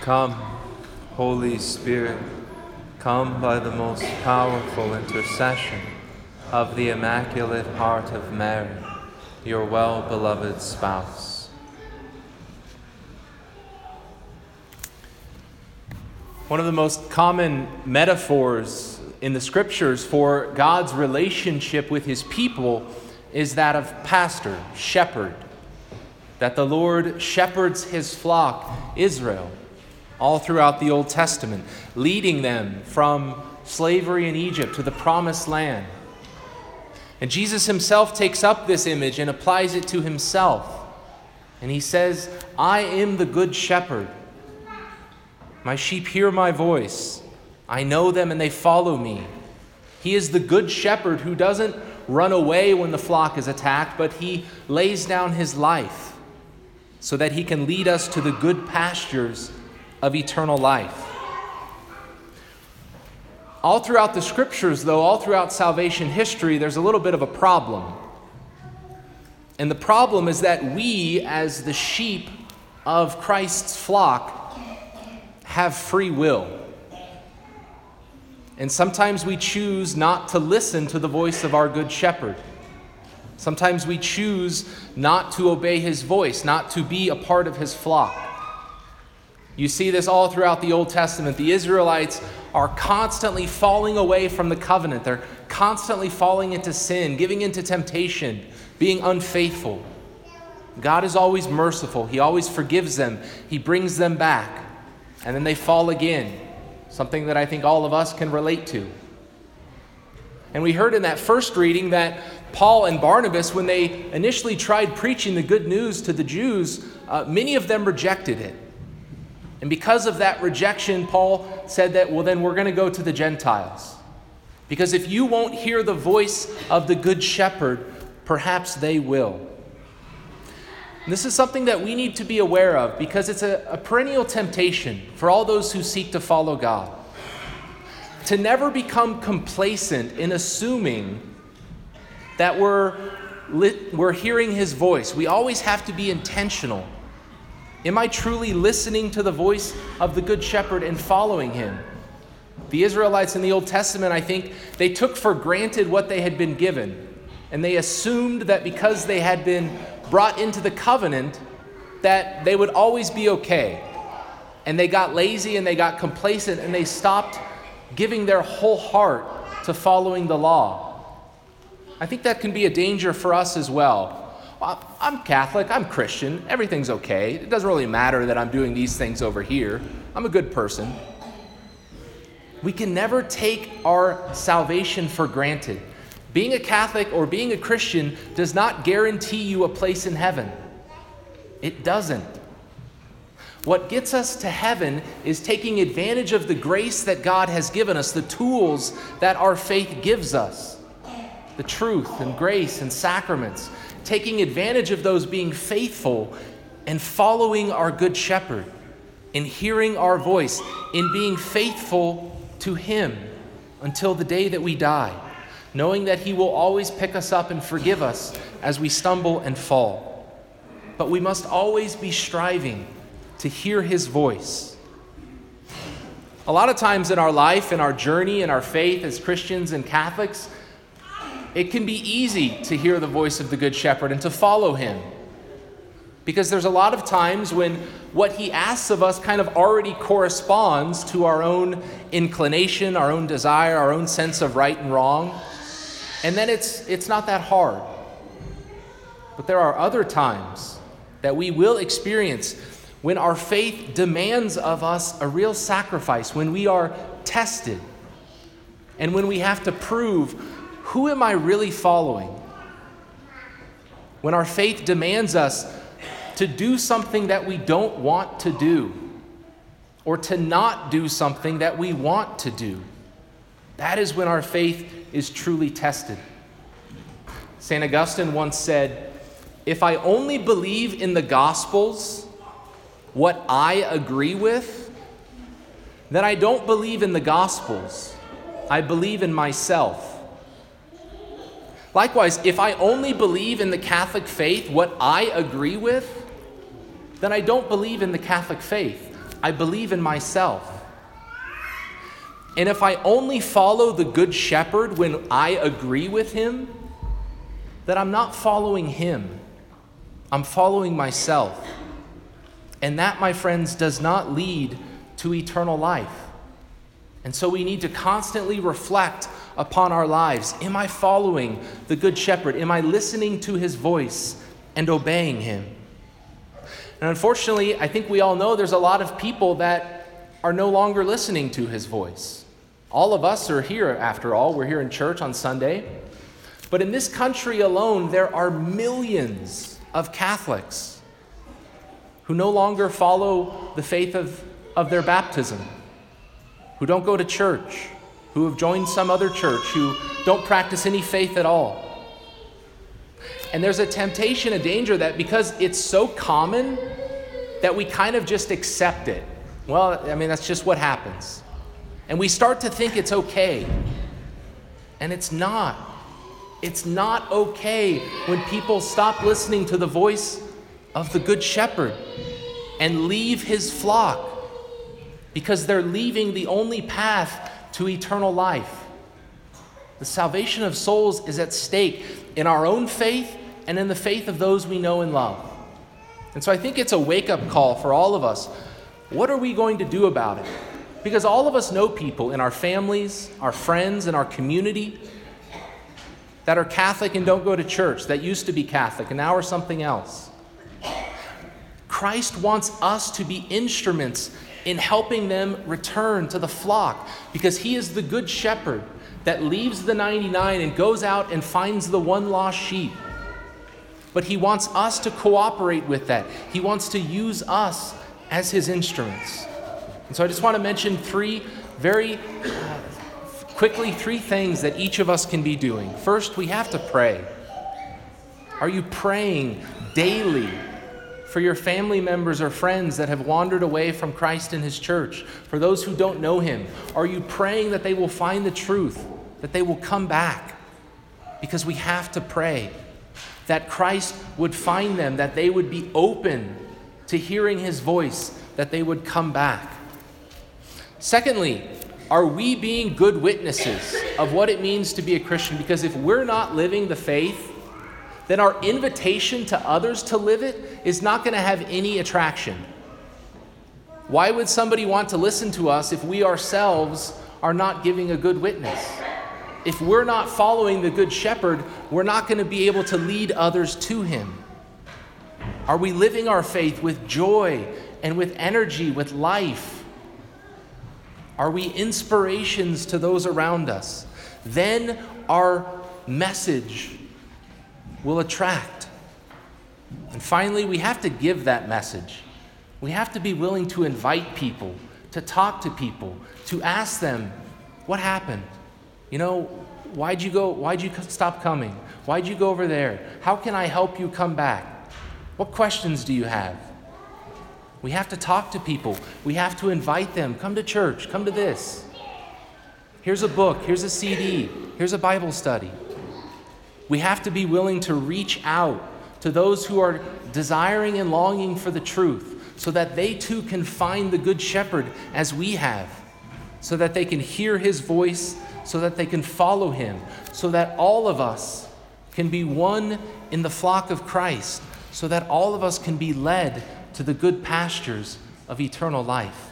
Come, Holy Spirit, come by the most powerful intercession of the Immaculate Heart of Mary, your well beloved spouse. One of the most common metaphors in the scriptures for God's relationship with his people is that of pastor, shepherd. That the Lord shepherds his flock, Israel, all throughout the Old Testament, leading them from slavery in Egypt to the promised land. And Jesus himself takes up this image and applies it to himself. And he says, I am the good shepherd. My sheep hear my voice. I know them and they follow me. He is the good shepherd who doesn't run away when the flock is attacked, but he lays down his life so that he can lead us to the good pastures of eternal life. All throughout the scriptures, though, all throughout salvation history, there's a little bit of a problem. And the problem is that we, as the sheep of Christ's flock, have free will. And sometimes we choose not to listen to the voice of our good shepherd. Sometimes we choose not to obey his voice, not to be a part of his flock. You see this all throughout the Old Testament. The Israelites are constantly falling away from the covenant. They're constantly falling into sin, giving into temptation, being unfaithful. God is always merciful. He always forgives them. He brings them back. And then they fall again, something that I think all of us can relate to. And we heard in that first reading that Paul and Barnabas, when they initially tried preaching the good news to the Jews, uh, many of them rejected it. And because of that rejection, Paul said that, well, then we're going to go to the Gentiles. Because if you won't hear the voice of the Good Shepherd, perhaps they will. And this is something that we need to be aware of because it's a, a perennial temptation for all those who seek to follow God. To never become complacent in assuming that we're, we're hearing His voice. We always have to be intentional Am I truly listening to the voice of the Good Shepherd and following him? The Israelites in the Old Testament, I think, they took for granted what they had been given. And they assumed that because they had been brought into the covenant, that they would always be okay. And they got lazy and they got complacent and they stopped giving their whole heart to following the law. I think that can be a danger for us as well I'm Catholic, I'm Christian, everything's okay. It doesn't really matter that I'm doing these things over here. I'm a good person. We can never take our salvation for granted. Being a Catholic or being a Christian does not guarantee you a place in heaven. It doesn't. What gets us to heaven is taking advantage of the grace that God has given us, the tools that our faith gives us the truth and grace and sacraments taking advantage of those being faithful and following our good shepherd, in hearing our voice, in being faithful to him until the day that we die, knowing that he will always pick us up and forgive us as we stumble and fall. But we must always be striving to hear his voice. A lot of times in our life, in our journey, in our faith as Christians and Catholics, it can be easy to hear the voice of the Good Shepherd and to follow him. Because there's a lot of times when what he asks of us kind of already corresponds to our own inclination, our own desire, our own sense of right and wrong. And then it's, it's not that hard. But there are other times that we will experience when our faith demands of us a real sacrifice, when we are tested, and when we have to prove who am I really following? When our faith demands us to do something that we don't want to do, or to not do something that we want to do, that is when our faith is truly tested. St. Augustine once said, If I only believe in the Gospels what I agree with, then I don't believe in the Gospels. I believe in myself. Likewise, if I only believe in the Catholic faith what I agree with, then I don't believe in the Catholic faith. I believe in myself. And if I only follow the Good Shepherd when I agree with him, then I'm not following him. I'm following myself. And that, my friends, does not lead to eternal life. And so we need to constantly reflect upon our lives. Am I following the Good Shepherd? Am I listening to his voice and obeying him? And unfortunately, I think we all know there's a lot of people that are no longer listening to his voice. All of us are here, after all. We're here in church on Sunday. But in this country alone, there are millions of Catholics who no longer follow the faith of, of their baptism, who don't go to church, who have joined some other church, who don't practice any faith at all. And there's a temptation, a danger that because it's so common, that we kind of just accept it. Well, I mean, that's just what happens. And we start to think it's okay. And it's not. It's not okay when people stop listening to the voice of the Good Shepherd and leave his flock because they're leaving the only path to eternal life. The salvation of souls is at stake in our own faith and in the faith of those we know and love. And so I think it's a wake up call for all of us. What are we going to do about it? Because all of us know people in our families, our friends, and our community that are Catholic and don't go to church, that used to be Catholic and now are something else. Christ wants us to be instruments in helping them return to the flock because he is the good shepherd that leaves the 99 and goes out and finds the one lost sheep. But he wants us to cooperate with that. He wants to use us as his instruments. And so I just want to mention three very uh, quickly three things that each of us can be doing. First, we have to pray. Are you praying daily for your family members or friends that have wandered away from Christ and His church, for those who don't know Him? Are you praying that they will find the truth, that they will come back? Because we have to pray that Christ would find them, that they would be open to hearing His voice, that they would come back. Secondly, are we being good witnesses of what it means to be a Christian? Because if we're not living the faith, then our invitation to others to live it is not going to have any attraction. Why would somebody want to listen to us if we ourselves are not giving a good witness? If we're not following the Good Shepherd, we're not going to be able to lead others to Him. Are we living our faith with joy and with energy, with life? Are we inspirations to those around us? Then our message will attract. And finally, we have to give that message. We have to be willing to invite people, to talk to people, to ask them, what happened? You know, why'd you go? Why'd you stop coming? Why'd you go over there? How can I help you come back? What questions do you have? We have to talk to people. We have to invite them. Come to church. Come to this. Here's a book. Here's a CD. Here's a Bible study. We have to be willing to reach out to those who are desiring and longing for the truth so that they too can find the Good Shepherd as we have, so that they can hear his voice, so that they can follow him, so that all of us can be one in the flock of Christ, so that all of us can be led to the good pastures of eternal life.